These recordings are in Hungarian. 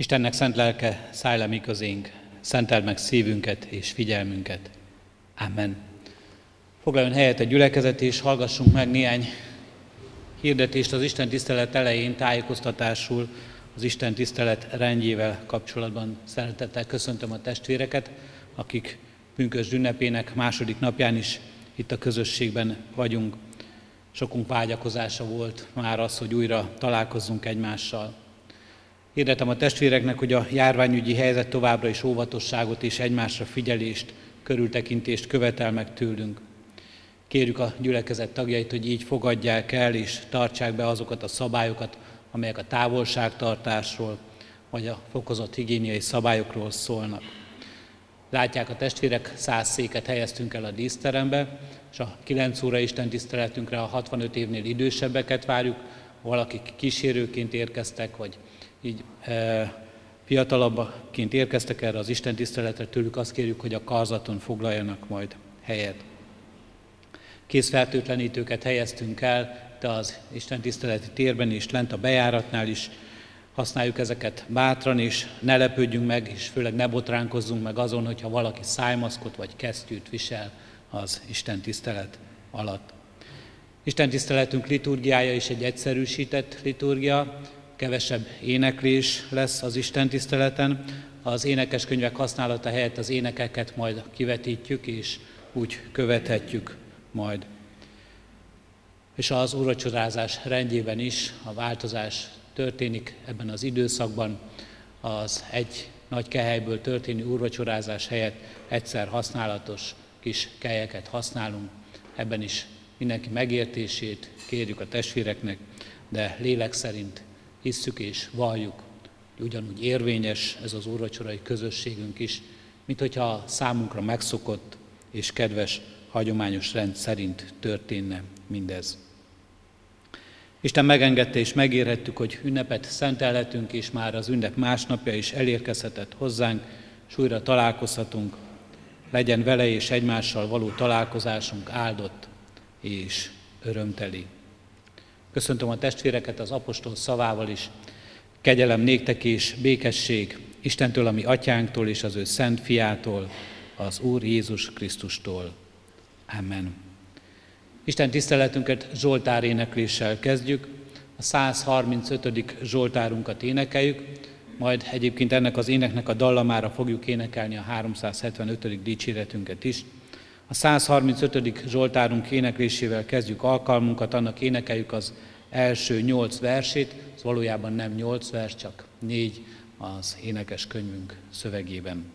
Istennek szent lelke, szállj le mi közénk, szenteld meg szívünket és figyelmünket. Amen. Foglaljon helyet a gyülekezet, és hallgassunk meg néhány hirdetést az Isten tisztelet elején tájékoztatásul az Isten tisztelet rendjével kapcsolatban. Szeretettel köszöntöm a testvéreket, akik pünkös ünnepének második napján is itt a közösségben vagyunk. Sokunk vágyakozása volt már az, hogy újra találkozzunk egymással. Hirdetem a testvéreknek, hogy a járványügyi helyzet továbbra is óvatosságot és egymásra figyelést, körültekintést követel meg tőlünk. Kérjük a gyülekezet tagjait, hogy így fogadják el és tartsák be azokat a szabályokat, amelyek a távolságtartásról vagy a fokozott higiéniai szabályokról szólnak. Látják a testvérek, száz széket helyeztünk el a díszterembe, és a 9 óra Isten tiszteletünkre a 65 évnél idősebbeket várjuk, valakik kísérőként érkeztek, vagy így e, fiatalabbként érkeztek erre az Isten tiszteletre, tőlük azt kérjük, hogy a karzaton foglaljanak majd helyet. Készfertőtlenítőket helyeztünk el, de az Isten tiszteleti térben is, lent a bejáratnál is, használjuk ezeket bátran, és ne lepődjünk meg, és főleg ne botránkozzunk meg azon, hogyha valaki szájmaszkot vagy kesztyűt visel az Isten tisztelet alatt. Isten tiszteletünk liturgiája is egy egyszerűsített liturgia, kevesebb éneklés lesz az Isten tiszteleten. Az énekeskönyvek használata helyett az énekeket majd kivetítjük, és úgy követhetjük majd. És az úrvacsorázás rendjében is a változás történik ebben az időszakban. Az egy nagy kehelyből történő úrvacsorázás helyett egyszer használatos kis kelyeket használunk. Ebben is mindenki megértését kérjük a testvéreknek, de lélek szerint hisszük és valljuk, hogy ugyanúgy érvényes ez az úrvacsorai közösségünk is, mint hogyha számunkra megszokott és kedves hagyományos rend szerint történne mindez. Isten megengedte és megérhettük, hogy ünnepet szentelhetünk, és már az ünnep másnapja is elérkezhetett hozzánk, és újra találkozhatunk. Legyen vele és egymással való találkozásunk áldott és örömteli. Köszöntöm a testvéreket az apostol szavával is. Kegyelem néktek és békesség Istentől, ami atyánktól és az ő szent fiától, az Úr Jézus Krisztustól. Amen. Isten tiszteletünket Zsoltár énekléssel kezdjük. A 135. Zsoltárunkat énekeljük, majd egyébként ennek az éneknek a dallamára fogjuk énekelni a 375. dicséretünket is. A 135. Zsoltárunk éneklésével kezdjük alkalmunkat, annak énekeljük az első nyolc versét, ez valójában nem nyolc vers, csak négy az énekes könyvünk szövegében.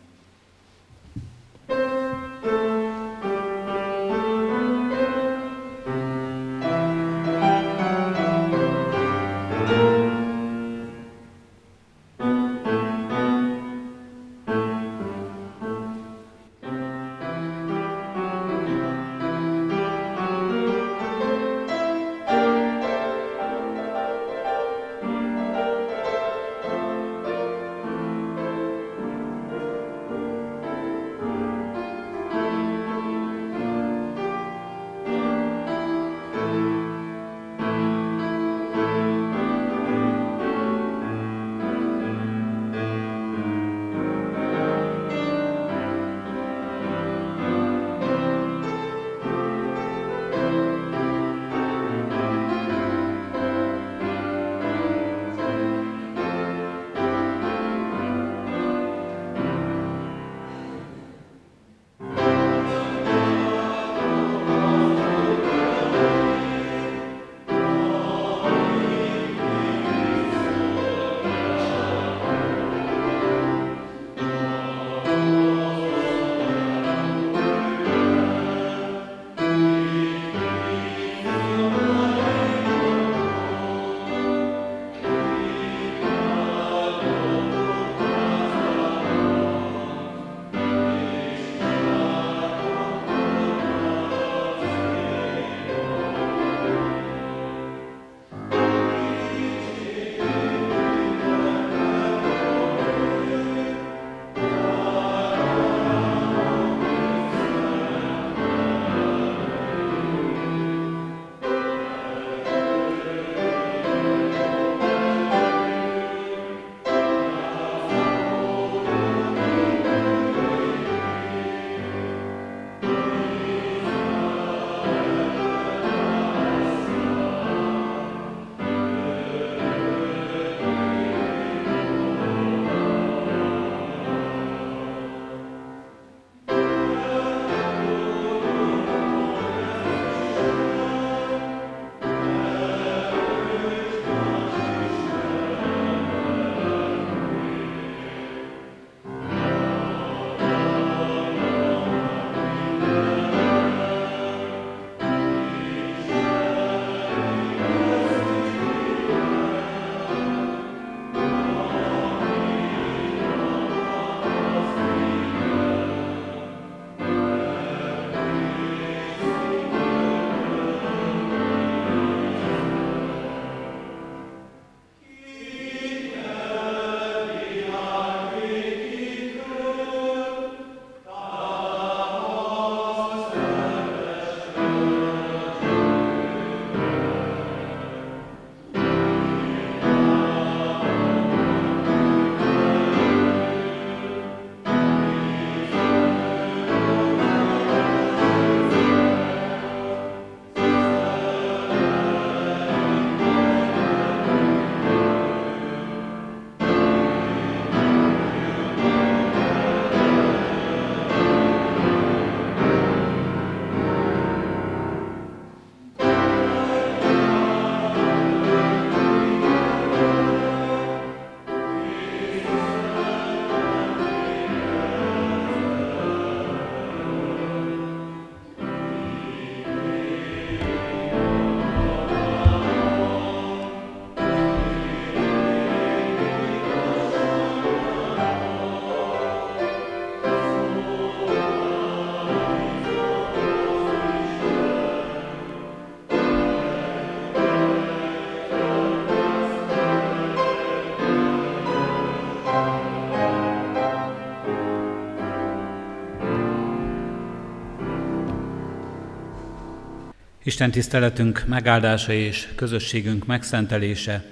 Isten tiszteletünk megáldása és közösségünk megszentelése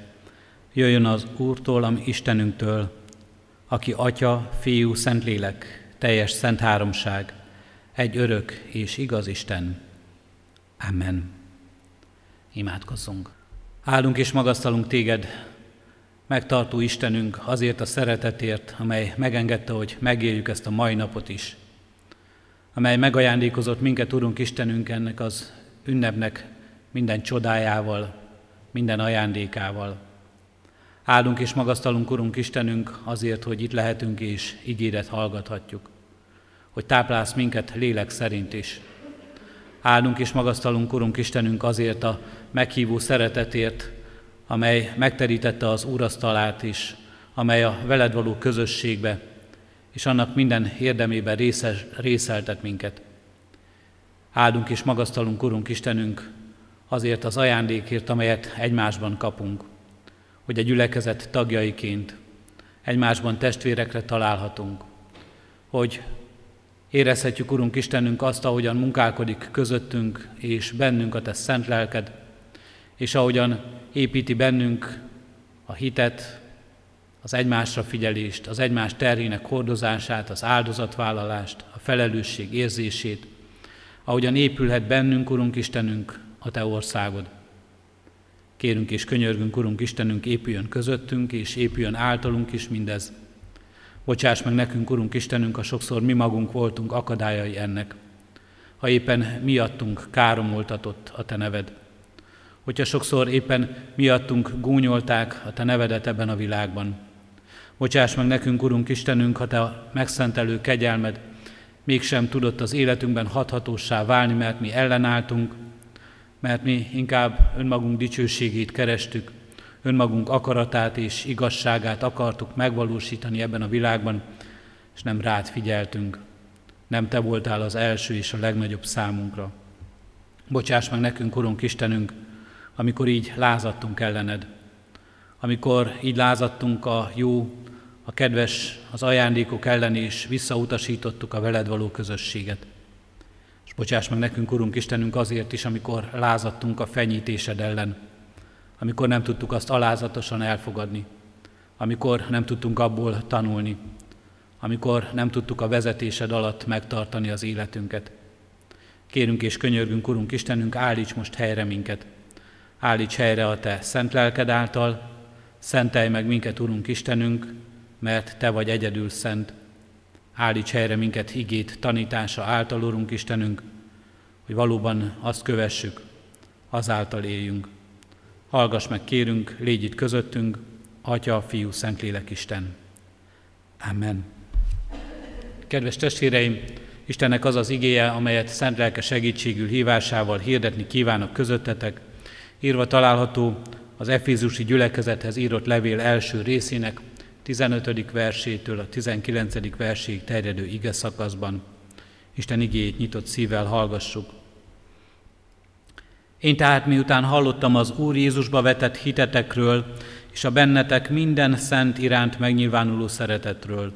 jöjjön az Úrtól, ami Istenünktől, aki Atya, Fiú, Szentlélek, teljes szent háromság, egy örök és igaz Isten. Amen. Imádkozzunk. Állunk és magasztalunk téged, megtartó Istenünk azért a szeretetért, amely megengedte, hogy megérjük ezt a mai napot is, amely megajándékozott minket, Urunk Istenünk, ennek az ünnepnek minden csodájával, minden ajándékával. Áldunk és magasztalunk, Urunk Istenünk, azért, hogy itt lehetünk és ígéret hallgathatjuk, hogy táplálsz minket lélek szerint is. Áldunk és magasztalunk, Urunk Istenünk, azért a meghívó szeretetért, amely megterítette az úrasztalát is, amely a veled való közösségbe, és annak minden érdemében részes, részeltet minket. Áldunk és magasztalunk, Urunk Istenünk, azért az ajándékért, amelyet egymásban kapunk, hogy a gyülekezet tagjaiként egymásban testvérekre találhatunk, hogy érezhetjük, Urunk Istenünk, azt, ahogyan munkálkodik közöttünk és bennünk a Te szent lelked, és ahogyan építi bennünk a hitet, az egymásra figyelést, az egymás terhének hordozását, az áldozatvállalást, a felelősség érzését, ahogyan épülhet bennünk, Urunk Istenünk, a Te országod. Kérünk és könyörgünk, Urunk Istenünk, épüljön közöttünk, és épüljön általunk is mindez. Bocsáss meg nekünk, Urunk Istenünk, a sokszor mi magunk voltunk akadályai ennek. Ha éppen miattunk káromoltatott a Te neved. Hogyha sokszor éppen miattunk gúnyolták a Te nevedet ebben a világban. Bocsáss meg nekünk, Urunk Istenünk, ha Te megszentelő kegyelmed mégsem tudott az életünkben hathatósá válni, mert mi ellenálltunk, mert mi inkább önmagunk dicsőségét kerestük, önmagunk akaratát és igazságát akartuk megvalósítani ebben a világban, és nem rád figyeltünk. Nem te voltál az első és a legnagyobb számunkra. Bocsáss meg nekünk, Urunk Istenünk, amikor így lázadtunk ellened, amikor így lázadtunk a jó, a kedves, az ajándékok ellen, és visszautasítottuk a veled való közösséget. És bocsáss meg nekünk, Urunk Istenünk, azért is, amikor lázadtunk a fenyítésed ellen, amikor nem tudtuk azt alázatosan elfogadni, amikor nem tudtunk abból tanulni, amikor nem tudtuk a vezetésed alatt megtartani az életünket. Kérünk és könyörgünk, Urunk Istenünk, állíts most helyre minket. Állíts helyre a Te szent lelked által, szentelj meg minket, Urunk Istenünk, mert Te vagy egyedül szent. Állíts helyre minket igét tanítása által, Urunk Istenünk, hogy valóban azt kövessük, azáltal éljünk. Hallgass meg, kérünk, légy itt közöttünk, Atya, Fiú, Szentlélek Isten. Amen. Kedves testvéreim, Istennek az az igéje, amelyet szent lelke segítségül hívásával hirdetni kívánok közöttetek, írva található az Efézusi gyülekezethez írott levél első részének 15. versétől a 19. verséig terjedő ige szakaszban. Isten igéjét nyitott szívvel hallgassuk. Én tehát miután hallottam az Úr Jézusba vetett hitetekről, és a bennetek minden szent iránt megnyilvánuló szeretetről,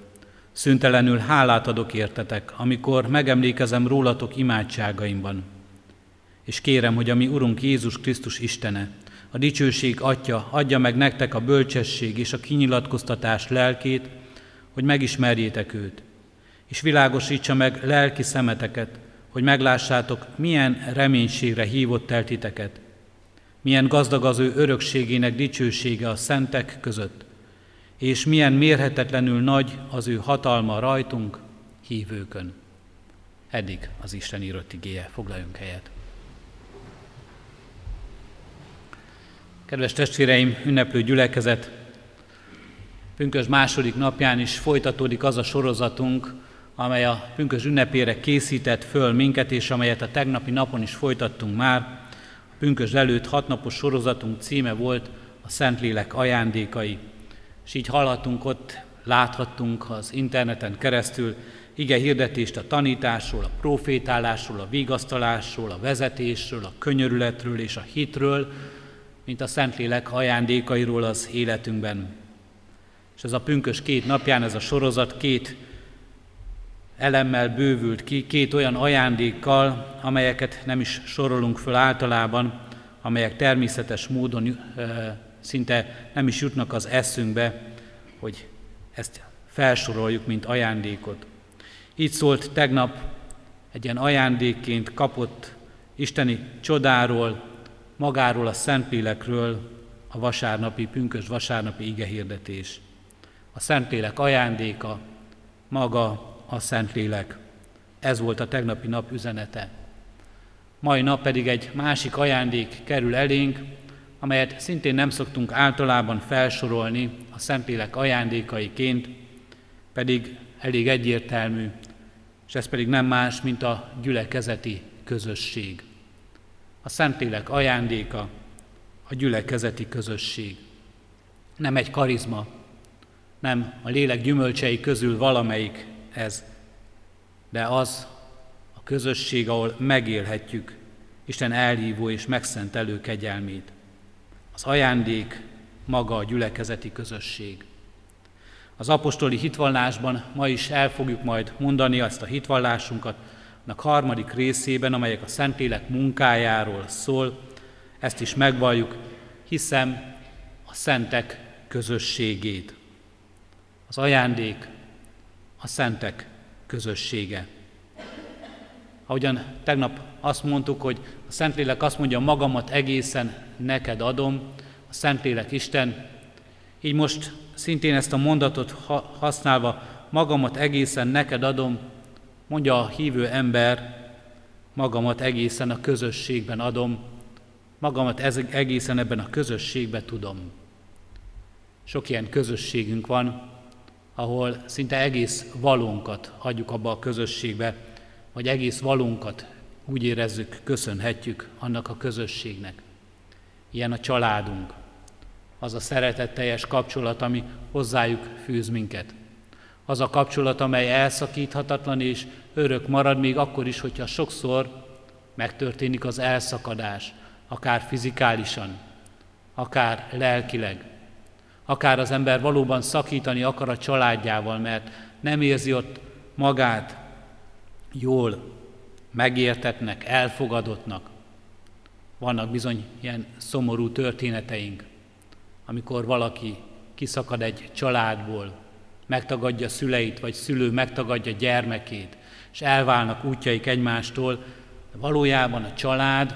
szüntelenül hálát adok értetek, amikor megemlékezem rólatok imádságaimban. És kérem, hogy a mi Urunk Jézus Krisztus Istene, a dicsőség Atya adja meg nektek a bölcsesség és a kinyilatkoztatás lelkét, hogy megismerjétek őt, és világosítsa meg lelki szemeteket, hogy meglássátok, milyen reménységre hívott el titeket, milyen gazdag az ő örökségének dicsősége a szentek között, és milyen mérhetetlenül nagy az ő hatalma rajtunk, hívőkön. Eddig az Isten írott igéje. Foglaljunk helyet. Kedves testvéreim, ünneplő gyülekezet, Pünkös második napján is folytatódik az a sorozatunk, amely a pünkös ünnepére készített föl minket, és amelyet a tegnapi napon is folytattunk már. A pünkös előtt hatnapos sorozatunk címe volt a Szentlélek ajándékai. És így hallhatunk ott, láthattunk az interneten keresztül ige hirdetést a tanításról, a profétálásról, a vigasztalásról, a vezetésről, a könyörületről és a hitről, mint a Szentlélek ajándékairól az életünkben. És ez a pünkös két napján, ez a sorozat két elemmel bővült ki, két olyan ajándékkal, amelyeket nem is sorolunk föl általában, amelyek természetes módon szinte nem is jutnak az eszünkbe, hogy ezt felsoroljuk, mint ajándékot. Így szólt tegnap egy ilyen ajándékként kapott isteni csodáról, magáról a Szentlélekről a vasárnapi, pünkös vasárnapi igehirdetés. A Szentlélek ajándéka, maga a Szentlélek. Ez volt a tegnapi nap üzenete. Mai nap pedig egy másik ajándék kerül elénk, amelyet szintén nem szoktunk általában felsorolni a Szentlélek ajándékaiként, pedig elég egyértelmű, és ez pedig nem más, mint a gyülekezeti közösség. A Szentlélek ajándéka, a gyülekezeti közösség. Nem egy karizma, nem a lélek gyümölcsei közül valamelyik ez, de az a közösség, ahol megélhetjük Isten elhívó és megszentelő kegyelmét. Az ajándék maga a gyülekezeti közösség. Az apostoli hitvallásban ma is el fogjuk majd mondani azt a hitvallásunkat, harmadik részében, amelyek a Szentlélek munkájáról szól, ezt is megvalljuk, hiszem a szentek közösségét. Az ajándék a szentek közössége. Ahogyan tegnap azt mondtuk, hogy a Szentlélek azt mondja, magamat egészen neked adom, a Szentlélek Isten, így most szintén ezt a mondatot használva, magamat egészen neked adom, mondja a hívő ember, magamat egészen a közösségben adom, magamat egészen ebben a közösségben tudom. Sok ilyen közösségünk van, ahol szinte egész valónkat hagyjuk abba a közösségbe, vagy egész valónkat úgy érezzük, köszönhetjük annak a közösségnek. Ilyen a családunk, az a szeretetteljes kapcsolat, ami hozzájuk fűz minket. Az a kapcsolat, amely elszakíthatatlan és örök marad, még akkor is, hogyha sokszor megtörténik az elszakadás, akár fizikálisan, akár lelkileg, akár az ember valóban szakítani akar a családjával, mert nem érzi ott magát jól, megértetnek, elfogadottnak. Vannak bizony ilyen szomorú történeteink, amikor valaki kiszakad egy családból, megtagadja szüleit, vagy szülő megtagadja gyermekét, és elválnak útjaik egymástól, de valójában a család,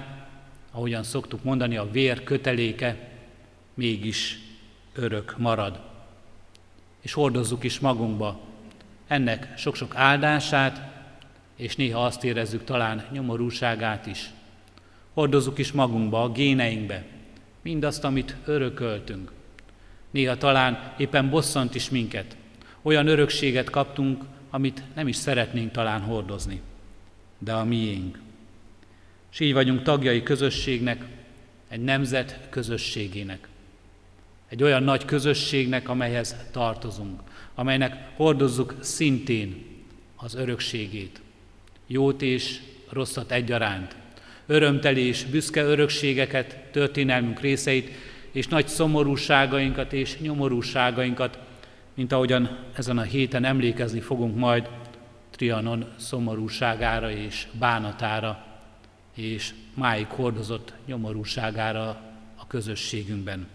ahogyan szoktuk mondani, a vér köteléke mégis örök marad. És hordozzuk is magunkba ennek sok-sok áldását, és néha azt érezzük talán nyomorúságát is. Hordozzuk is magunkba, a géneinkbe, mindazt, amit örököltünk. Néha talán éppen bosszant is minket. Olyan örökséget kaptunk, amit nem is szeretnénk talán hordozni, de a miénk. És így vagyunk tagjai közösségnek, egy nemzet közösségének. Egy olyan nagy közösségnek, amelyhez tartozunk, amelynek hordozzuk szintén az örökségét. Jót és rosszat egyaránt, örömteli és büszke örökségeket, történelmünk részeit, és nagy szomorúságainkat és nyomorúságainkat, mint ahogyan ezen a héten emlékezni fogunk majd Trianon szomorúságára és bánatára, és máig hordozott nyomorúságára a közösségünkben.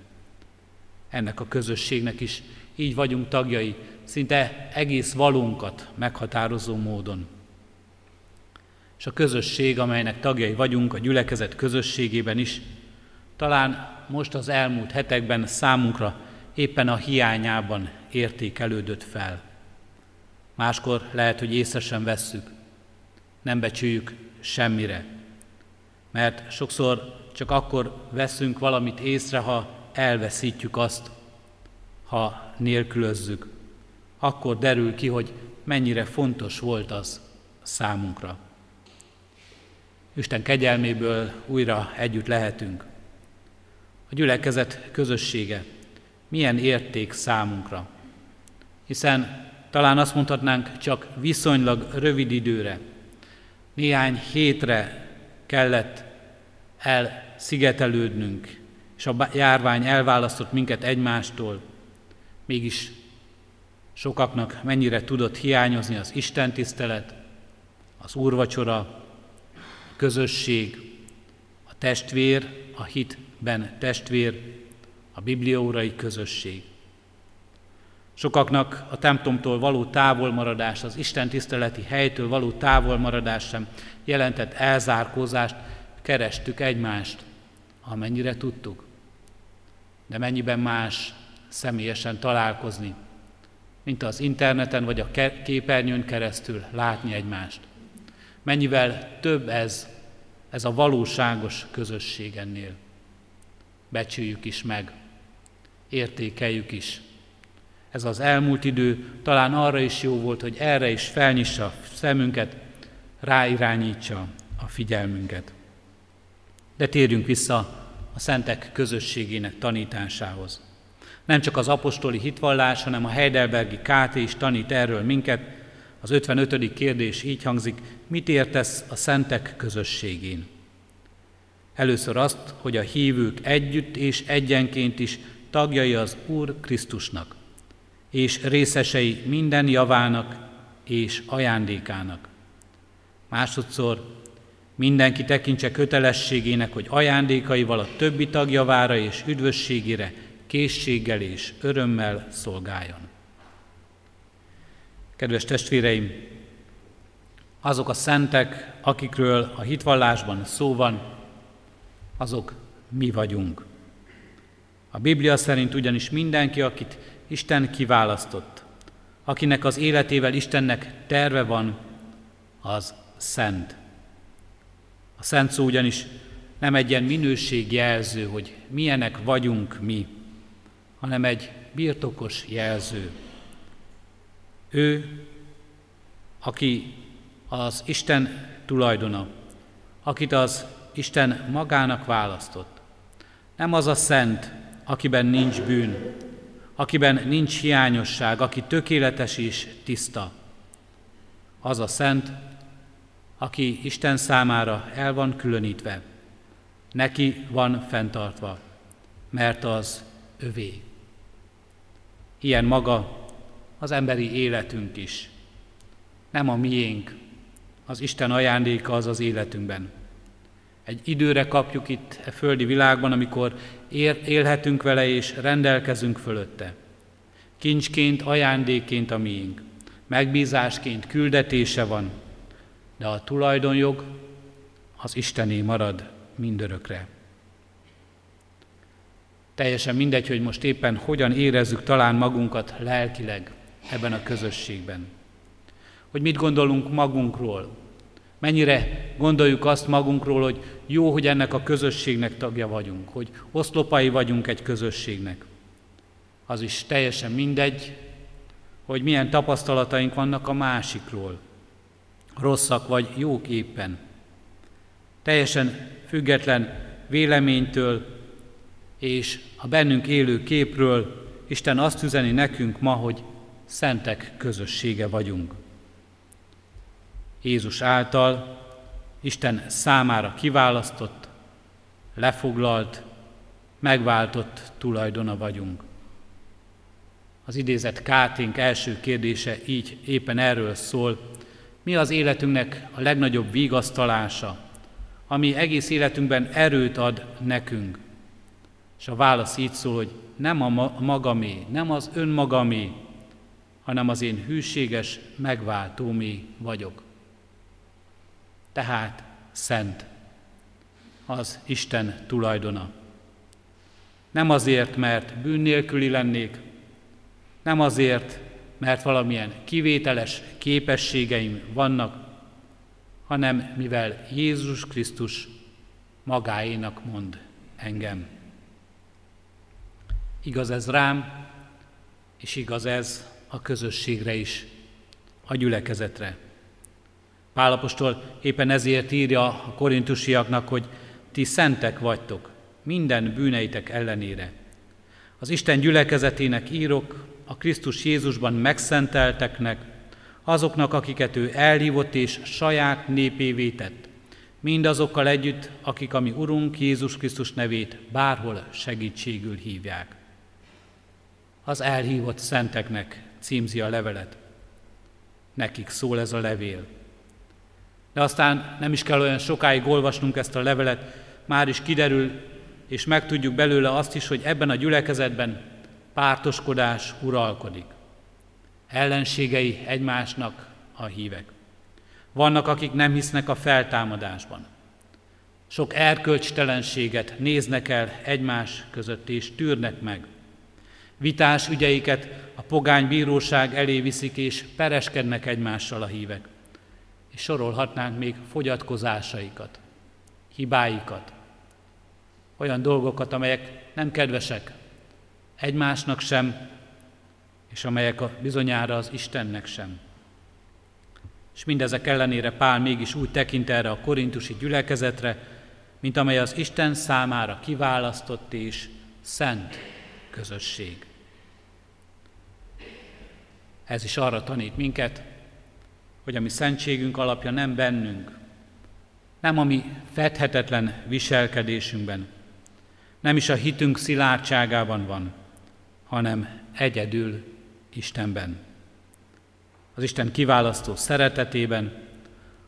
Ennek a közösségnek is így vagyunk tagjai, szinte egész valónkat meghatározó módon. És a közösség, amelynek tagjai vagyunk, a gyülekezet közösségében is, talán most az elmúlt hetekben számunkra éppen a hiányában értékelődött fel. Máskor lehet, hogy észre sem vesszük, nem becsüljük semmire, mert sokszor csak akkor veszünk valamit észre, ha elveszítjük azt, ha nélkülözzük. Akkor derül ki, hogy mennyire fontos volt az számunkra. Isten kegyelméből újra együtt lehetünk. A gyülekezet közössége milyen érték számunkra. Hiszen talán azt mondhatnánk, csak viszonylag rövid időre, néhány hétre kellett elszigetelődnünk, és a járvány elválasztott minket egymástól, mégis Sokaknak mennyire tudott hiányozni az Isten tisztelet, az úrvacsora, a közösség, a testvér, a hitben testvér, a bibliórai közösség. Sokaknak a templomtól való távolmaradás, az Isten tiszteleti helytől való távolmaradás sem jelentett elzárkózást, kerestük egymást, amennyire tudtuk. De mennyiben más személyesen találkozni, mint az interneten vagy a képernyőn keresztül látni egymást. Mennyivel több ez, ez a valóságos közösség ennél. Becsüljük is meg, értékeljük is. Ez az elmúlt idő talán arra is jó volt, hogy erre is felnyissa a szemünket, ráirányítsa a figyelmünket. De térjünk vissza a szentek közösségének tanításához. Nem csak az apostoli hitvallás, hanem a Heidelbergi KT is tanít erről minket. Az 55. kérdés így hangzik, mit értesz a szentek közösségén? Először azt, hogy a hívők együtt és egyenként is tagjai az Úr Krisztusnak, és részesei minden javának és ajándékának. Másodszor mindenki tekintse kötelességének, hogy ajándékaival a többi tagjavára és üdvösségére készséggel és örömmel szolgáljon. Kedves testvéreim, azok a szentek, akikről a hitvallásban szó van, azok mi vagyunk. A Biblia szerint ugyanis mindenki, akit Isten kiválasztott, akinek az életével Istennek terve van, az szent. A szent szó ugyanis nem egy ilyen minőségjelző, hogy milyenek vagyunk mi, hanem egy birtokos jelző. Ő, aki az Isten tulajdona, akit az Isten magának választott. Nem az a szent, akiben nincs bűn, akiben nincs hiányosság, aki tökéletes és tiszta. Az a szent, aki Isten számára el van különítve, neki van fenntartva, mert az övé. Ilyen maga az emberi életünk is. Nem a miénk, az Isten ajándéka az az életünkben. Egy időre kapjuk itt a e földi világban, amikor élhetünk vele és rendelkezünk fölötte. Kincsként, ajándékként a miénk. Megbízásként küldetése van, de a tulajdonjog az Istené marad mindörökre. Teljesen mindegy, hogy most éppen hogyan érezzük talán magunkat lelkileg ebben a közösségben. Hogy mit gondolunk magunkról, mennyire gondoljuk azt magunkról, hogy jó, hogy ennek a közösségnek tagja vagyunk, hogy oszlopai vagyunk egy közösségnek. Az is teljesen mindegy, hogy milyen tapasztalataink vannak a másikról, rosszak vagy jók éppen. Teljesen független véleménytől, és a bennünk élő képről Isten azt üzeni nekünk ma, hogy szentek közössége vagyunk. Jézus által Isten számára kiválasztott, lefoglalt, megváltott tulajdona vagyunk. Az idézett Káténk első kérdése így éppen erről szól, mi az életünknek a legnagyobb vigasztalása, ami egész életünkben erőt ad nekünk. És a válasz így szól, hogy nem a magamé, nem az önmagamé, hanem az én hűséges megváltómé vagyok. Tehát szent, az Isten tulajdona. Nem azért, mert bűn nélküli lennék, nem azért, mert valamilyen kivételes képességeim vannak, hanem mivel Jézus Krisztus magáénak mond engem. Igaz ez rám, és igaz ez a közösségre is, a gyülekezetre. Pálapostól éppen ezért írja a korintusiaknak, hogy ti szentek vagytok, minden bűneitek ellenére. Az Isten gyülekezetének írok, a Krisztus Jézusban megszentelteknek, azoknak, akiket ő elhívott és saját népévé tett, mindazokkal együtt, akik a mi Urunk Jézus Krisztus nevét bárhol segítségül hívják az elhívott szenteknek címzi a levelet. Nekik szól ez a levél. De aztán nem is kell olyan sokáig olvasnunk ezt a levelet, már is kiderül, és megtudjuk belőle azt is, hogy ebben a gyülekezetben pártoskodás uralkodik. Ellenségei egymásnak a hívek. Vannak, akik nem hisznek a feltámadásban. Sok erkölcstelenséget néznek el egymás között és tűrnek meg. Vitás ügyeiket a pogány bíróság elé viszik és pereskednek egymással a hívek. És sorolhatnánk még fogyatkozásaikat, hibáikat, olyan dolgokat, amelyek nem kedvesek egymásnak sem, és amelyek a bizonyára az Istennek sem. És mindezek ellenére Pál mégis úgy tekint erre a korintusi gyülekezetre, mint amely az Isten számára kiválasztott és szent közösség. Ez is arra tanít minket, hogy a mi szentségünk alapja nem bennünk, nem a mi fedhetetlen viselkedésünkben, nem is a hitünk szilárdságában van, hanem egyedül Istenben. Az Isten kiválasztó szeretetében,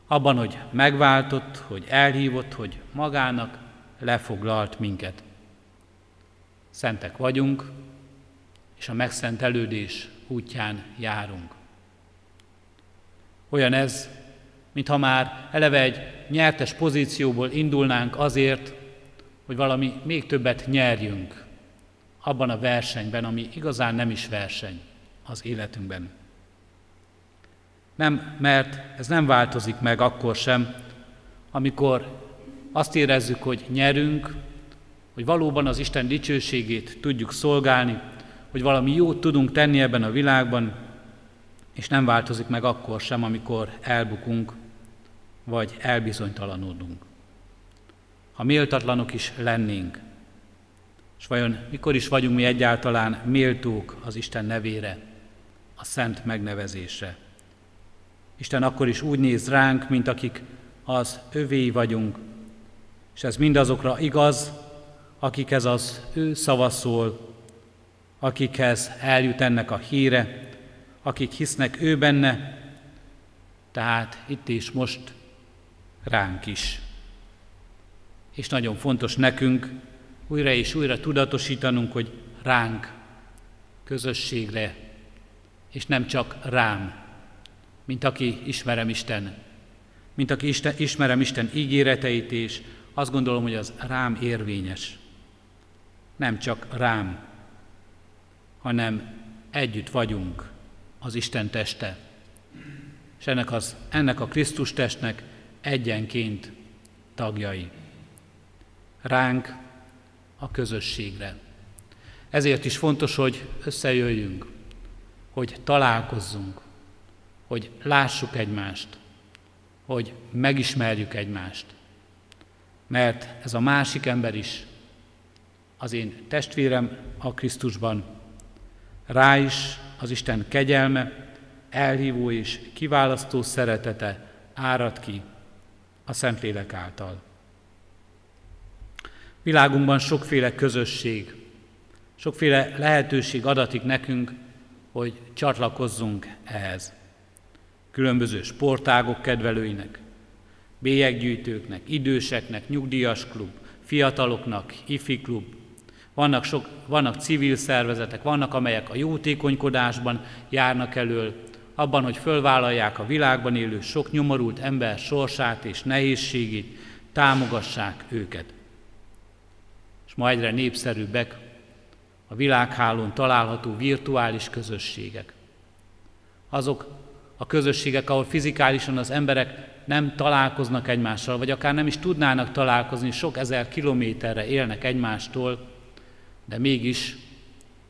abban, hogy megváltott, hogy elhívott, hogy magának lefoglalt minket. Szentek vagyunk, és a megszentelődés útján járunk. Olyan ez, mintha már eleve egy nyertes pozícióból indulnánk azért, hogy valami még többet nyerjünk abban a versenyben, ami igazán nem is verseny az életünkben. Nem, mert ez nem változik meg akkor sem, amikor azt érezzük, hogy nyerünk, hogy valóban az Isten dicsőségét tudjuk szolgálni, hogy valami jót tudunk tenni ebben a világban, és nem változik meg akkor sem, amikor elbukunk, vagy elbizonytalanodunk. Ha méltatlanok is lennénk, és vajon mikor is vagyunk mi egyáltalán méltók az Isten nevére, a szent megnevezésre? Isten akkor is úgy néz ránk, mint akik az övé vagyunk, és ez mindazokra igaz, akikhez az ő szava szól, akikhez eljut ennek a híre, akik hisznek ő benne, tehát itt is most ránk is. És nagyon fontos nekünk újra és újra tudatosítanunk, hogy ránk, közösségre, és nem csak rám, mint aki ismerem Isten, mint aki Isten, ismerem Isten ígéreteit, és azt gondolom, hogy az rám érvényes. Nem csak rám, hanem együtt vagyunk az Isten teste. És ennek, az, ennek a Krisztus testnek egyenként tagjai. Ránk, a közösségre. Ezért is fontos, hogy összejöjjünk, hogy találkozzunk, hogy lássuk egymást, hogy megismerjük egymást. Mert ez a másik ember is, az én testvérem a Krisztusban, rá is az Isten kegyelme, elhívó és kiválasztó szeretete árad ki a Szentlélek által. Világunkban sokféle közösség, sokféle lehetőség adatik nekünk, hogy csatlakozzunk ehhez különböző sportágok kedvelőinek, bélyeggyűjtőknek, időseknek, nyugdíjas klub, fiataloknak, ifi klub, vannak, sok, vannak civil szervezetek, vannak, amelyek a jótékonykodásban járnak elől, abban, hogy fölvállalják a világban élő sok nyomorult ember sorsát és nehézségét, támogassák őket. És ma egyre népszerűbbek a világhálón található virtuális közösségek. Azok a közösségek, ahol fizikálisan az emberek nem találkoznak egymással, vagy akár nem is tudnának találkozni, sok ezer kilométerre élnek egymástól, de mégis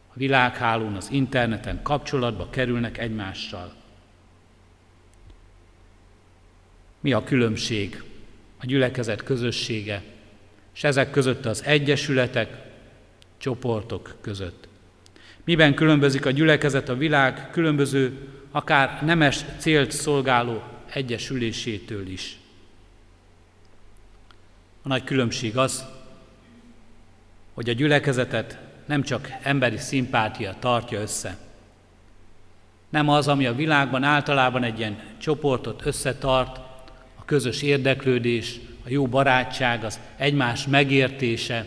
a világhálón, az interneten kapcsolatba kerülnek egymással. Mi a különbség a gyülekezet közössége, és ezek között az egyesületek, csoportok között? Miben különbözik a gyülekezet a világ különböző akár nemes célt szolgáló egyesülésétől is. A nagy különbség az, hogy a gyülekezetet nem csak emberi szimpátia tartja össze, Nem az, ami a világban általában egy ilyen csoportot összetart, a közös érdeklődés, a jó barátság, az egymás megértése,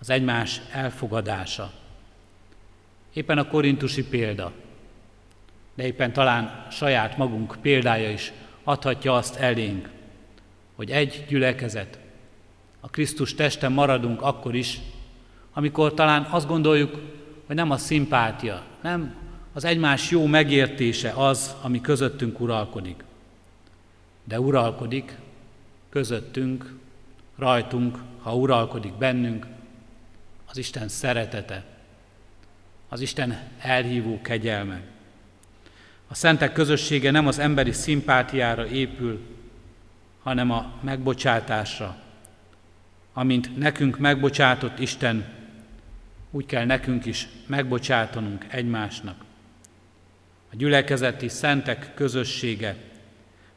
az egymás elfogadása. Éppen a korintusi példa, de éppen talán saját magunk példája is adhatja azt elénk, hogy egy gyülekezet, a Krisztus testen maradunk akkor is, amikor talán azt gondoljuk, hogy nem a szimpátia, nem az egymás jó megértése az, ami közöttünk uralkodik. De uralkodik közöttünk, rajtunk, ha uralkodik bennünk, az Isten szeretete, az Isten elhívó kegyelme. A szentek közössége nem az emberi szimpátiára épül, hanem a megbocsátásra. Amint nekünk megbocsátott Isten, úgy kell nekünk is megbocsátanunk egymásnak. A gyülekezeti szentek közössége,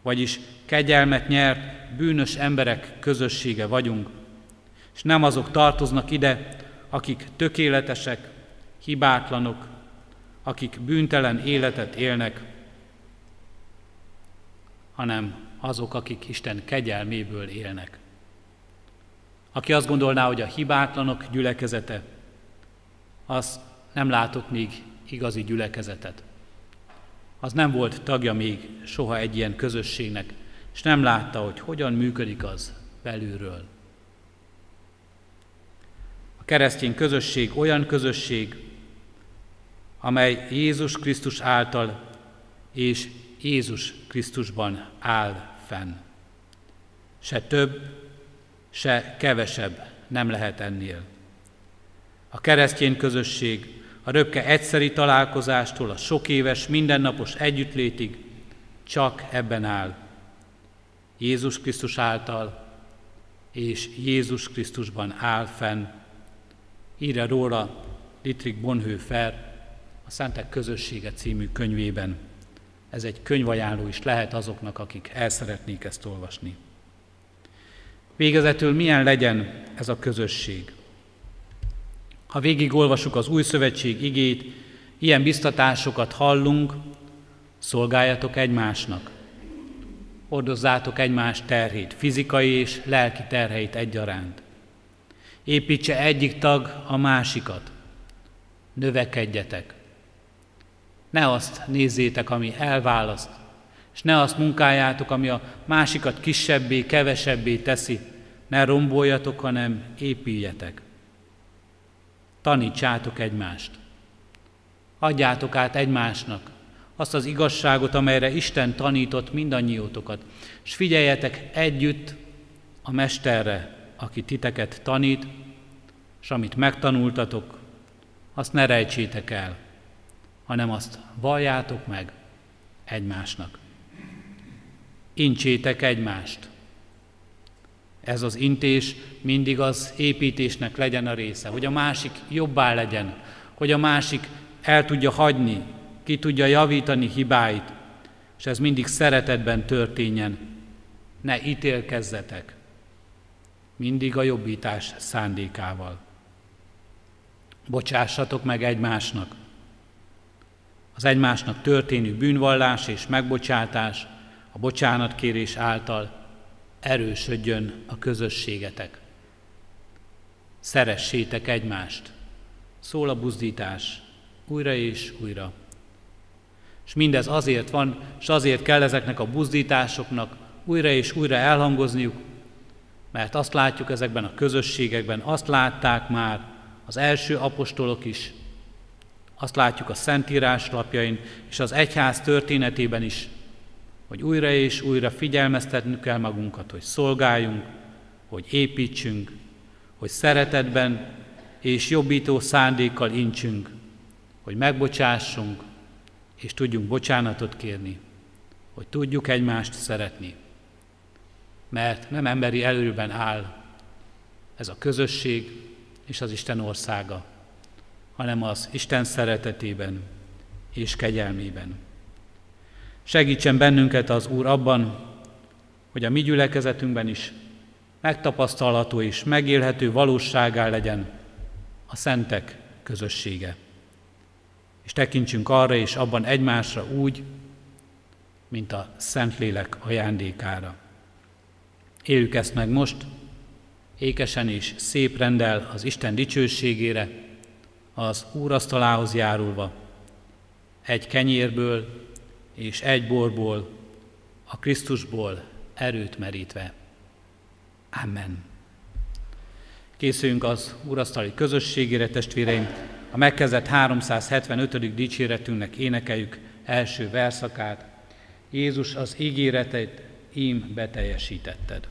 vagyis kegyelmet nyert bűnös emberek közössége vagyunk, és nem azok tartoznak ide, akik tökéletesek, hibátlanok, akik bűntelen életet élnek, hanem azok, akik Isten kegyelméből élnek. Aki azt gondolná, hogy a hibátlanok gyülekezete, az nem látott még igazi gyülekezetet. Az nem volt tagja még soha egy ilyen közösségnek, és nem látta, hogy hogyan működik az belülről. A keresztény közösség olyan közösség, amely Jézus Krisztus által és Jézus Krisztusban áll fenn. Se több, se kevesebb nem lehet ennél. A keresztény közösség a röpke egyszeri találkozástól a sok éves, mindennapos együttlétig csak ebben áll. Jézus Krisztus által és Jézus Krisztusban áll fenn. Írja róla Dietrich Bonhoeffer a Szentek Közössége című könyvében. Ez egy könyvajánló is lehet azoknak, akik el szeretnék ezt olvasni. Végezetül milyen legyen ez a közösség? Ha végigolvasuk az új szövetség igét, ilyen biztatásokat hallunk, szolgáljatok egymásnak. Ordozzátok egymás terhét, fizikai és lelki terheit egyaránt. Építse egyik tag a másikat. Növekedjetek. Ne azt nézzétek, ami elválaszt, és ne azt munkájátok, ami a másikat kisebbé, kevesebbé teszi. Ne romboljatok, hanem épüljetek. Tanítsátok egymást. Adjátok át egymásnak azt az igazságot, amelyre Isten tanított mindannyiótokat, és figyeljetek együtt a Mesterre, aki titeket tanít, és amit megtanultatok, azt ne rejtsétek el, hanem azt valljátok meg egymásnak. Incsétek egymást. Ez az intés mindig az építésnek legyen a része, hogy a másik jobbá legyen, hogy a másik el tudja hagyni, ki tudja javítani hibáit, és ez mindig szeretetben történjen. Ne ítélkezzetek, mindig a jobbítás szándékával. Bocsássatok meg egymásnak. Az egymásnak történő bűnvallás és megbocsátás a bocsánatkérés által erősödjön a közösségetek. Szeressétek egymást. Szól a buzdítás újra és újra. És mindez azért van, és azért kell ezeknek a buzdításoknak újra és újra elhangozniuk, mert azt látjuk ezekben a közösségekben, azt látták már az első apostolok is, azt látjuk a Szentírás lapjain és az egyház történetében is, hogy újra és újra figyelmeztetnünk kell magunkat, hogy szolgáljunk, hogy építsünk, hogy szeretetben és jobbító szándékkal incsünk, hogy megbocsássunk, és tudjunk bocsánatot kérni, hogy tudjuk egymást szeretni. Mert nem emberi előben áll ez a közösség és az Isten országa, hanem az Isten szeretetében és kegyelmében. Segítsen bennünket az Úr abban, hogy a mi gyülekezetünkben is megtapasztalható és megélhető valóságá legyen a szentek közössége. és tekintsünk arra és abban egymásra úgy, mint a Szentlélek ajándékára. Éljük ezt meg most, ékesen és szép rendel az Isten dicsőségére, az úrasztalához járulva, egy kenyérből és egy borból, a Krisztusból erőt merítve. Amen. Készüljünk az úrasztali közösségére, testvéreim. A megkezdett 375. dicséretünknek énekeljük első verszakát. Jézus az ígéretet ím beteljesítetted.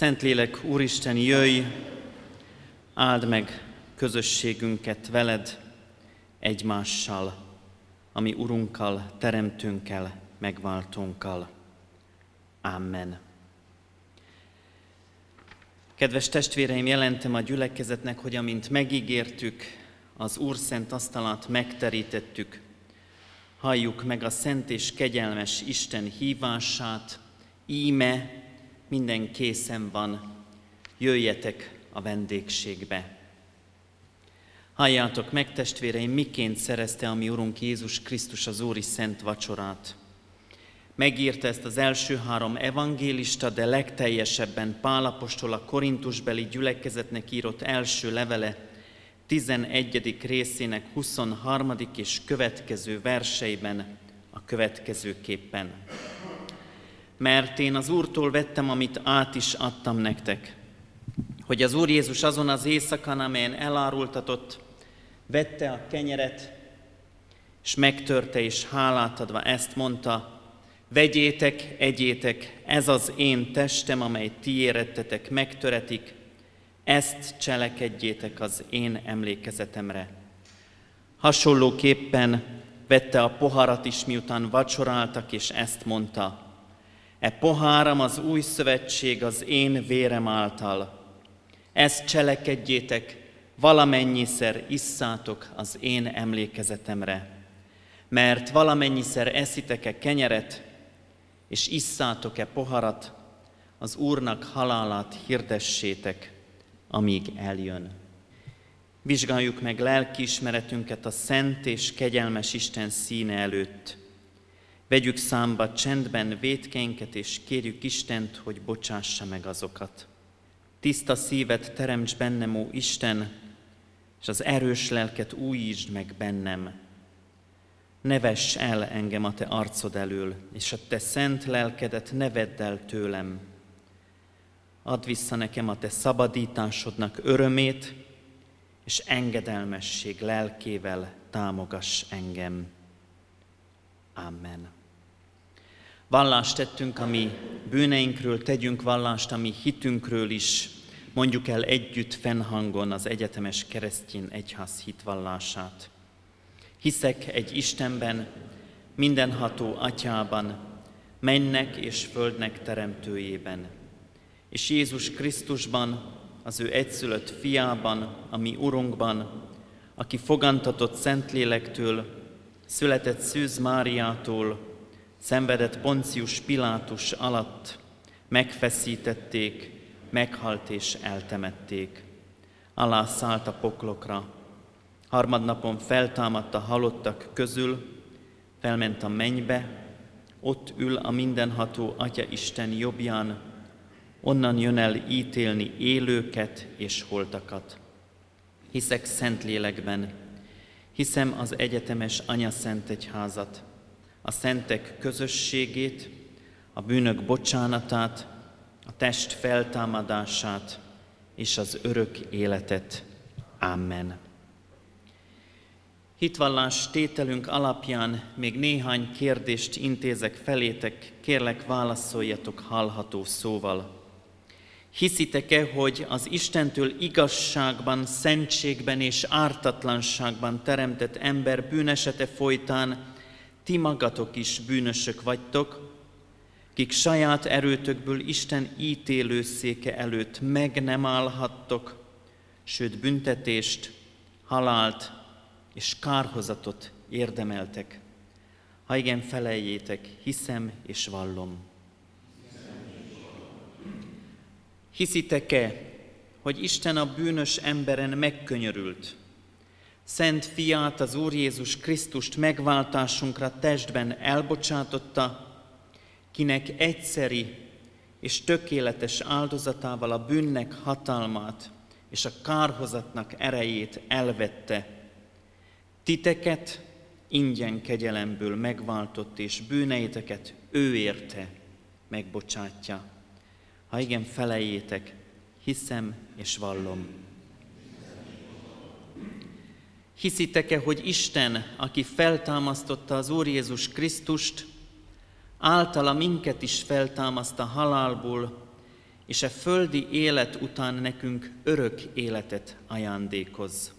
Szentlélek, Úristen, jöjj, áld meg közösségünket veled, egymással, ami Urunkkal, Teremtőnkkel, megváltónkkal. Amen. Kedves testvéreim, jelentem a gyülekezetnek, hogy amint megígértük, az Úr szent asztalát megterítettük, halljuk meg a szent és kegyelmes Isten hívását, íme minden készen van, jöjjetek a vendégségbe. Halljátok meg, testvéreim, miként szerezte a mi Urunk Jézus Krisztus az Úri Szent Vacsorát. Megírta ezt az első három evangélista, de legteljesebben Pálapostól a Korintusbeli gyülekezetnek írott első levele 11. részének 23. és következő verseiben a következőképpen mert én az Úrtól vettem, amit át is adtam nektek. Hogy az Úr Jézus azon az éjszakán, amelyen elárultatott, vette a kenyeret, és megtörte, és hálát adva ezt mondta, vegyétek, egyétek, ez az én testem, amely ti érettetek, megtöretik, ezt cselekedjétek az én emlékezetemre. Hasonlóképpen vette a poharat is, miután vacsoráltak, és ezt mondta, E poháram az új szövetség az én vérem által. Ezt cselekedjétek, valamennyiszer isszátok az én emlékezetemre. Mert valamennyiszer eszitek-e kenyeret, és isszátok-e poharat, az Úrnak halálát hirdessétek, amíg eljön. Vizsgáljuk meg lelkiismeretünket a szent és kegyelmes Isten színe előtt, Vegyük számba csendben védkeinket, és kérjük Istent, hogy bocsássa meg azokat. Tiszta szívet teremts bennem, ó Isten, és az erős lelket újítsd meg bennem. Ne vess el engem a te arcod elől, és a te szent lelkedet ne vedd el tőlem. Add vissza nekem a te szabadításodnak örömét, és engedelmesség lelkével támogass engem. Amen. Vallást tettünk a mi bűneinkről, tegyünk vallást a mi hitünkről is, mondjuk el együtt fennhangon az egyetemes keresztény egyház hitvallását. Hiszek egy Istenben, mindenható atyában, mennek és földnek teremtőjében, és Jézus Krisztusban, az ő egyszülött fiában, a mi Urunkban, aki fogantatott Szentlélektől, született Szűz Máriától, szenvedett Poncius Pilátus alatt, megfeszítették, meghalt és eltemették. Alá szállt a poklokra, harmadnapon feltámadt a halottak közül, felment a mennybe, ott ül a mindenható Atya Isten jobbján, onnan jön el ítélni élőket és holtakat. Hiszek Szentlélekben, Hiszem az egyetemes Anya Szent Egyházat, a szentek közösségét, a bűnök bocsánatát, a test feltámadását és az örök életet. Amen. Hitvallás tételünk alapján még néhány kérdést intézek felétek, kérlek válaszoljatok hallható szóval. Hiszitek-e, hogy az Istentől igazságban, szentségben és ártatlanságban teremtett ember bűnesete folytán ti magatok is bűnösök vagytok, kik saját erőtökből Isten ítélőszéke előtt meg nem állhattok, sőt büntetést, halált és kárhozatot érdemeltek. Ha igen, feleljétek, hiszem és vallom. Hiszitek-e, hogy Isten a bűnös emberen megkönyörült? Szent fiát, az Úr Jézus Krisztust megváltásunkra testben elbocsátotta, kinek egyszeri és tökéletes áldozatával a bűnnek hatalmát és a kárhozatnak erejét elvette. Titeket ingyen kegyelemből megváltott, és bűneiteket ő érte, megbocsátja. Ha igen, felejétek, hiszem és vallom. Hiszitek-e, hogy Isten, aki feltámasztotta az Úr Jézus Krisztust, általa minket is feltámaszt halálból, és a földi élet után nekünk örök életet ajándékoz.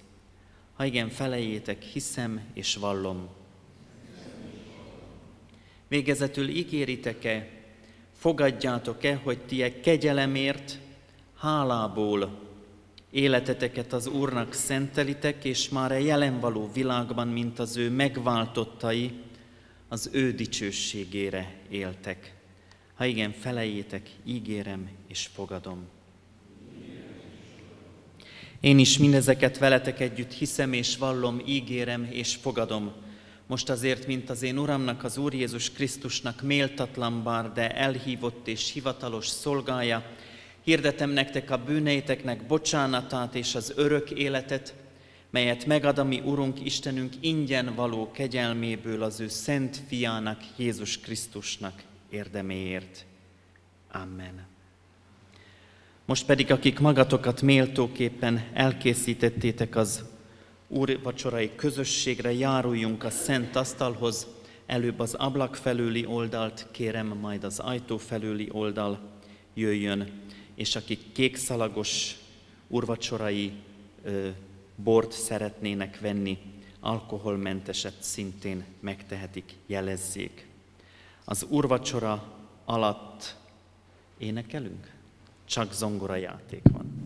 Ha igen, felejétek, hiszem és vallom. Végezetül ígéritek-e, fogadjátok-e, hogy ti egy kegyelemért, hálából életeteket az Úrnak szentelitek, és már a jelen való világban, mint az ő megváltottai, az ő dicsőségére éltek. Ha igen, felejétek, ígérem és fogadom. Én is mindezeket veletek együtt hiszem és vallom, ígérem és fogadom. Most azért, mint az én Uramnak, az Úr Jézus Krisztusnak méltatlan bár, de elhívott és hivatalos szolgája, hirdetem nektek a bűneiteknek bocsánatát és az örök életet, melyet megad a mi Urunk Istenünk ingyen való kegyelméből az ő szent fiának, Jézus Krisztusnak érdeméért. Amen. Most pedig, akik magatokat méltóképpen elkészítettétek az Úr vacsorai közösségre, járuljunk a szent asztalhoz, előbb az ablak felőli oldalt, kérem majd az ajtó felőli oldal jöjjön, és akik kékszalagos úrvacsorai bort szeretnének venni, alkoholmenteset szintén megtehetik, jelezzék. Az urvacsora alatt énekelünk? Csak zongora játék van.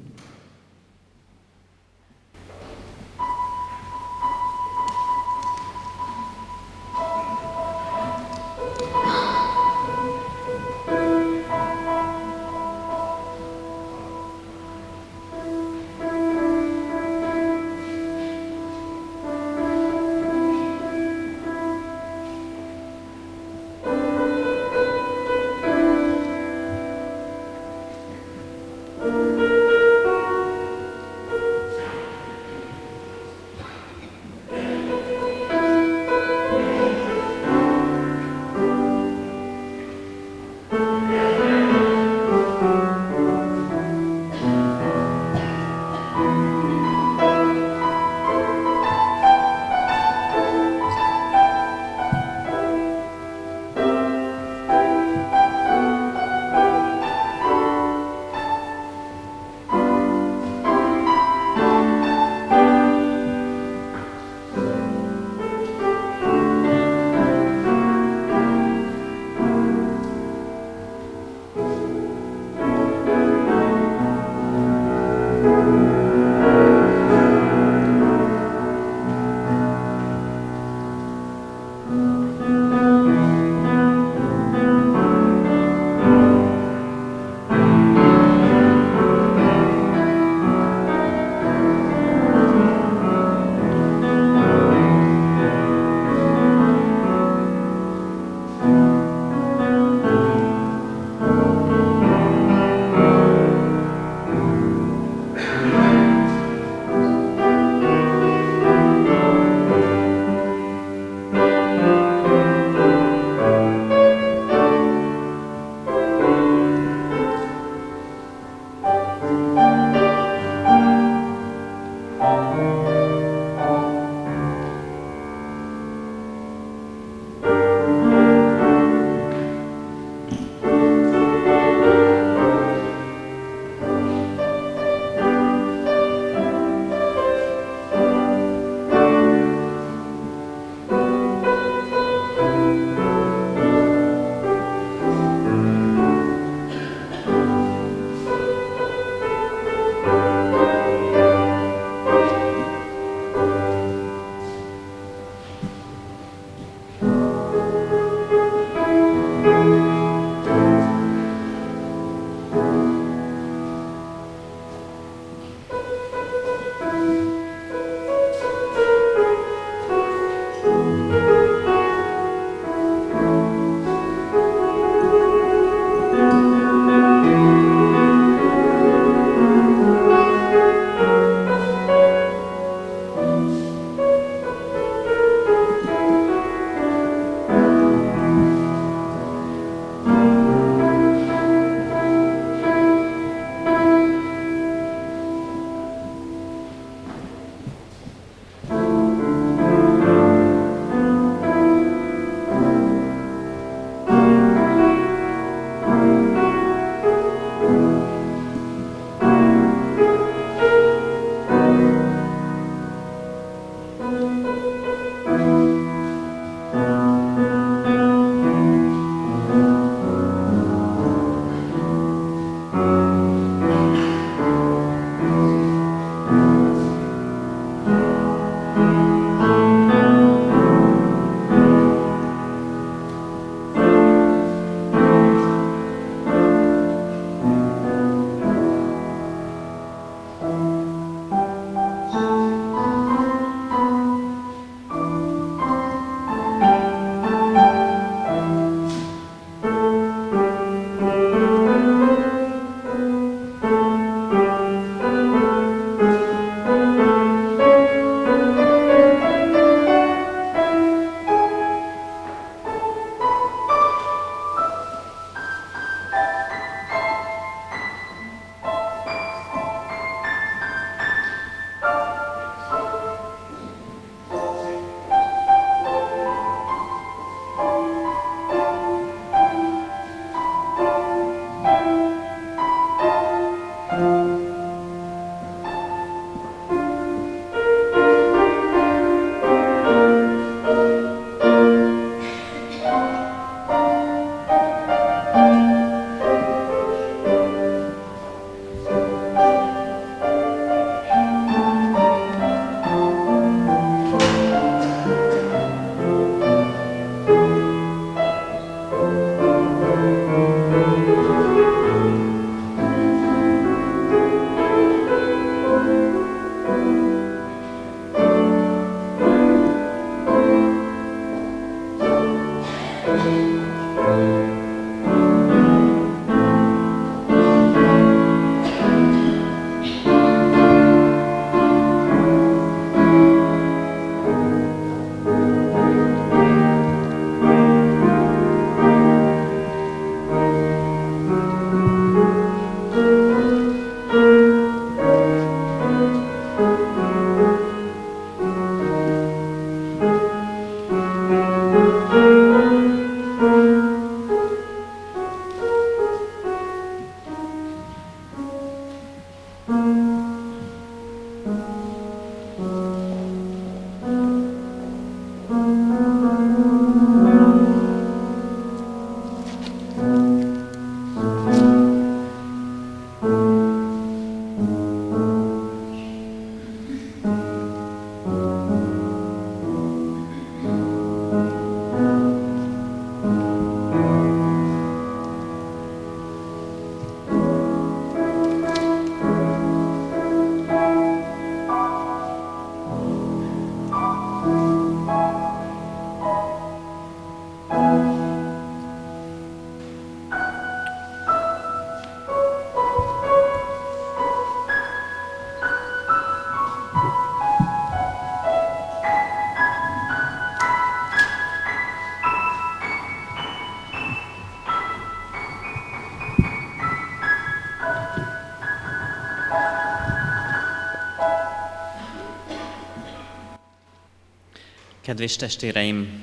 Kedves testvéreim,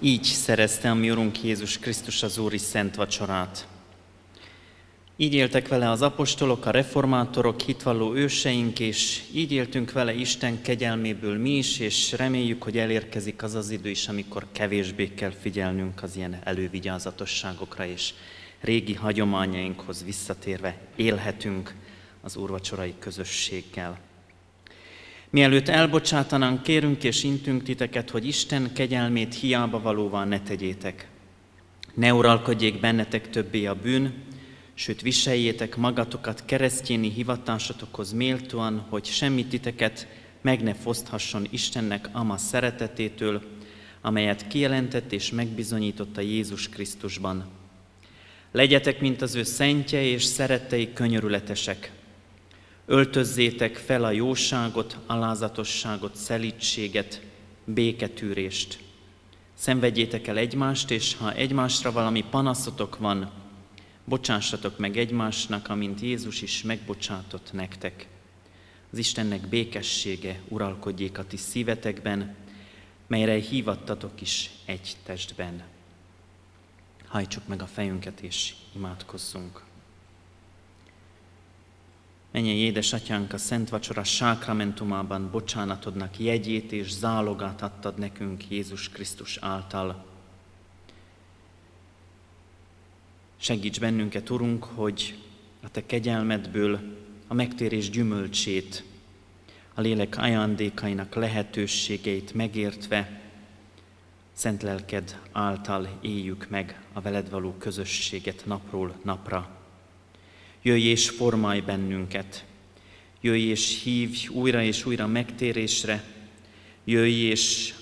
így szerezte a mi Urunk Jézus Krisztus az Úri Szent Vacsorát. Így éltek vele az apostolok, a reformátorok, hitvalló őseink, és így éltünk vele Isten kegyelméből mi is, és reméljük, hogy elérkezik az az idő is, amikor kevésbé kell figyelnünk az ilyen elővigyázatosságokra, és régi hagyományainkhoz visszatérve élhetünk az úrvacsorai közösséggel. Mielőtt elbocsátanánk, kérünk és intünk titeket, hogy Isten kegyelmét hiába valóval ne tegyétek. Ne uralkodjék bennetek többé a bűn, sőt viseljétek magatokat keresztjéni hivatásotokhoz méltóan, hogy semmi titeket meg ne foszthasson Istennek ama szeretetétől, amelyet kijelentett és megbizonyította Jézus Krisztusban. Legyetek, mint az ő szentje és szerettei könyörületesek, Öltözzétek fel a jóságot, alázatosságot, szelítséget, béketűrést. Szenvedjétek el egymást, és ha egymásra valami panaszotok van, bocsássatok meg egymásnak, amint Jézus is megbocsátott nektek. Az Istennek békessége uralkodjék a ti szívetekben, melyre hívattatok is egy testben. Hajtsuk meg a fejünket és imádkozzunk. Menjen édesatyánk, a Szent Vacsora sákramentumában bocsánatodnak jegyét és zálogát adtad nekünk Jézus Krisztus által. Segíts bennünket, Urunk, hogy a Te kegyelmedből a megtérés gyümölcsét, a lélek ajándékainak lehetőségeit megértve, szent lelked által éljük meg a veled való közösséget napról napra. Jöjj és formálj bennünket. Jöjj és hívj újra és újra megtérésre. Jöjj és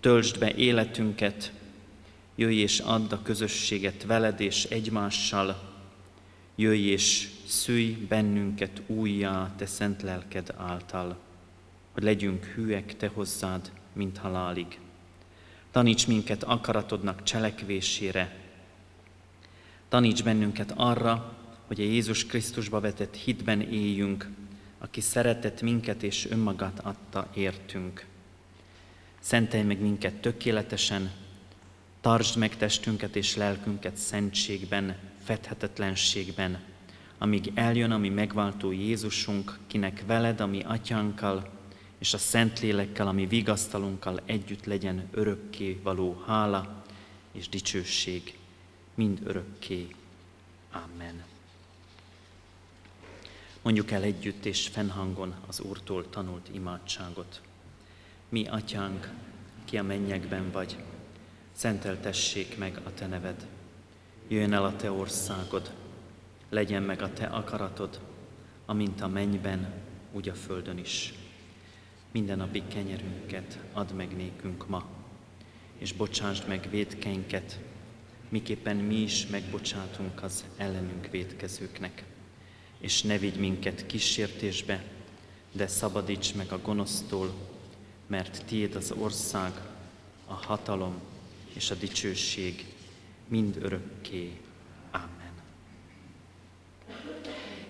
töltsd be életünket. Jöjj és add a közösséget veled és egymással. Jöjj és szülj bennünket újjá, te szent lelked által, hogy legyünk hűek te hozzád, mint halálig. Taníts minket akaratodnak cselekvésére. Taníts bennünket arra, hogy a Jézus Krisztusba vetett hitben éljünk, aki szeretett minket és önmagát adta értünk. Szentelj meg minket tökéletesen, tartsd meg testünket és lelkünket szentségben, fedhetetlenségben, amíg eljön a mi megváltó Jézusunk, kinek veled, ami atyánkkal, és a Szentlélekkel, ami vigasztalunkkal együtt legyen örökké való hála és dicsőség, mind örökké. Amen. Mondjuk el együtt és fennhangon az Úrtól tanult imádságot. Mi, Atyánk, ki a mennyekben vagy, szenteltessék meg a Te neved. Jöjjön el a Te országod, legyen meg a Te akaratod, amint a mennyben, úgy a földön is. Minden napi kenyerünket add meg nékünk ma, és bocsásd meg védkeinket, miképpen mi is megbocsátunk az ellenünk védkezőknek. És ne vigy minket kísértésbe, de szabadíts meg a gonosztól, mert tiéd az ország, a hatalom és a dicsőség mind örökké. Amen.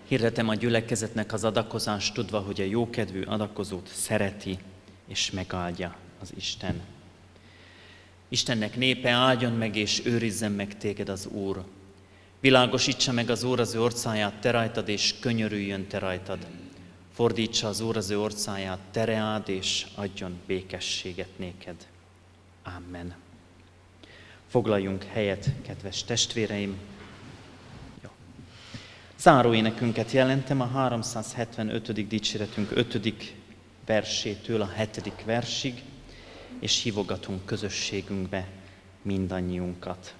Hirdetem a gyülekezetnek az adakozást, tudva, hogy a jókedvű adakozót szereti és megáldja az Isten. Istennek népe áldjon meg és őrizzen meg téged az Úr. Világosítsa meg az Úr az ő orcáját te rajtad, és könyörüljön te rajtad. Fordítsa az Úr az ő orcáját tereád, és adjon békességet néked. Amen. Foglaljunk helyet, kedves testvéreim. Záró énekünket jelentem a 375. dicséretünk 5. versétől a 7. versig, és hívogatunk közösségünkbe mindannyiunkat.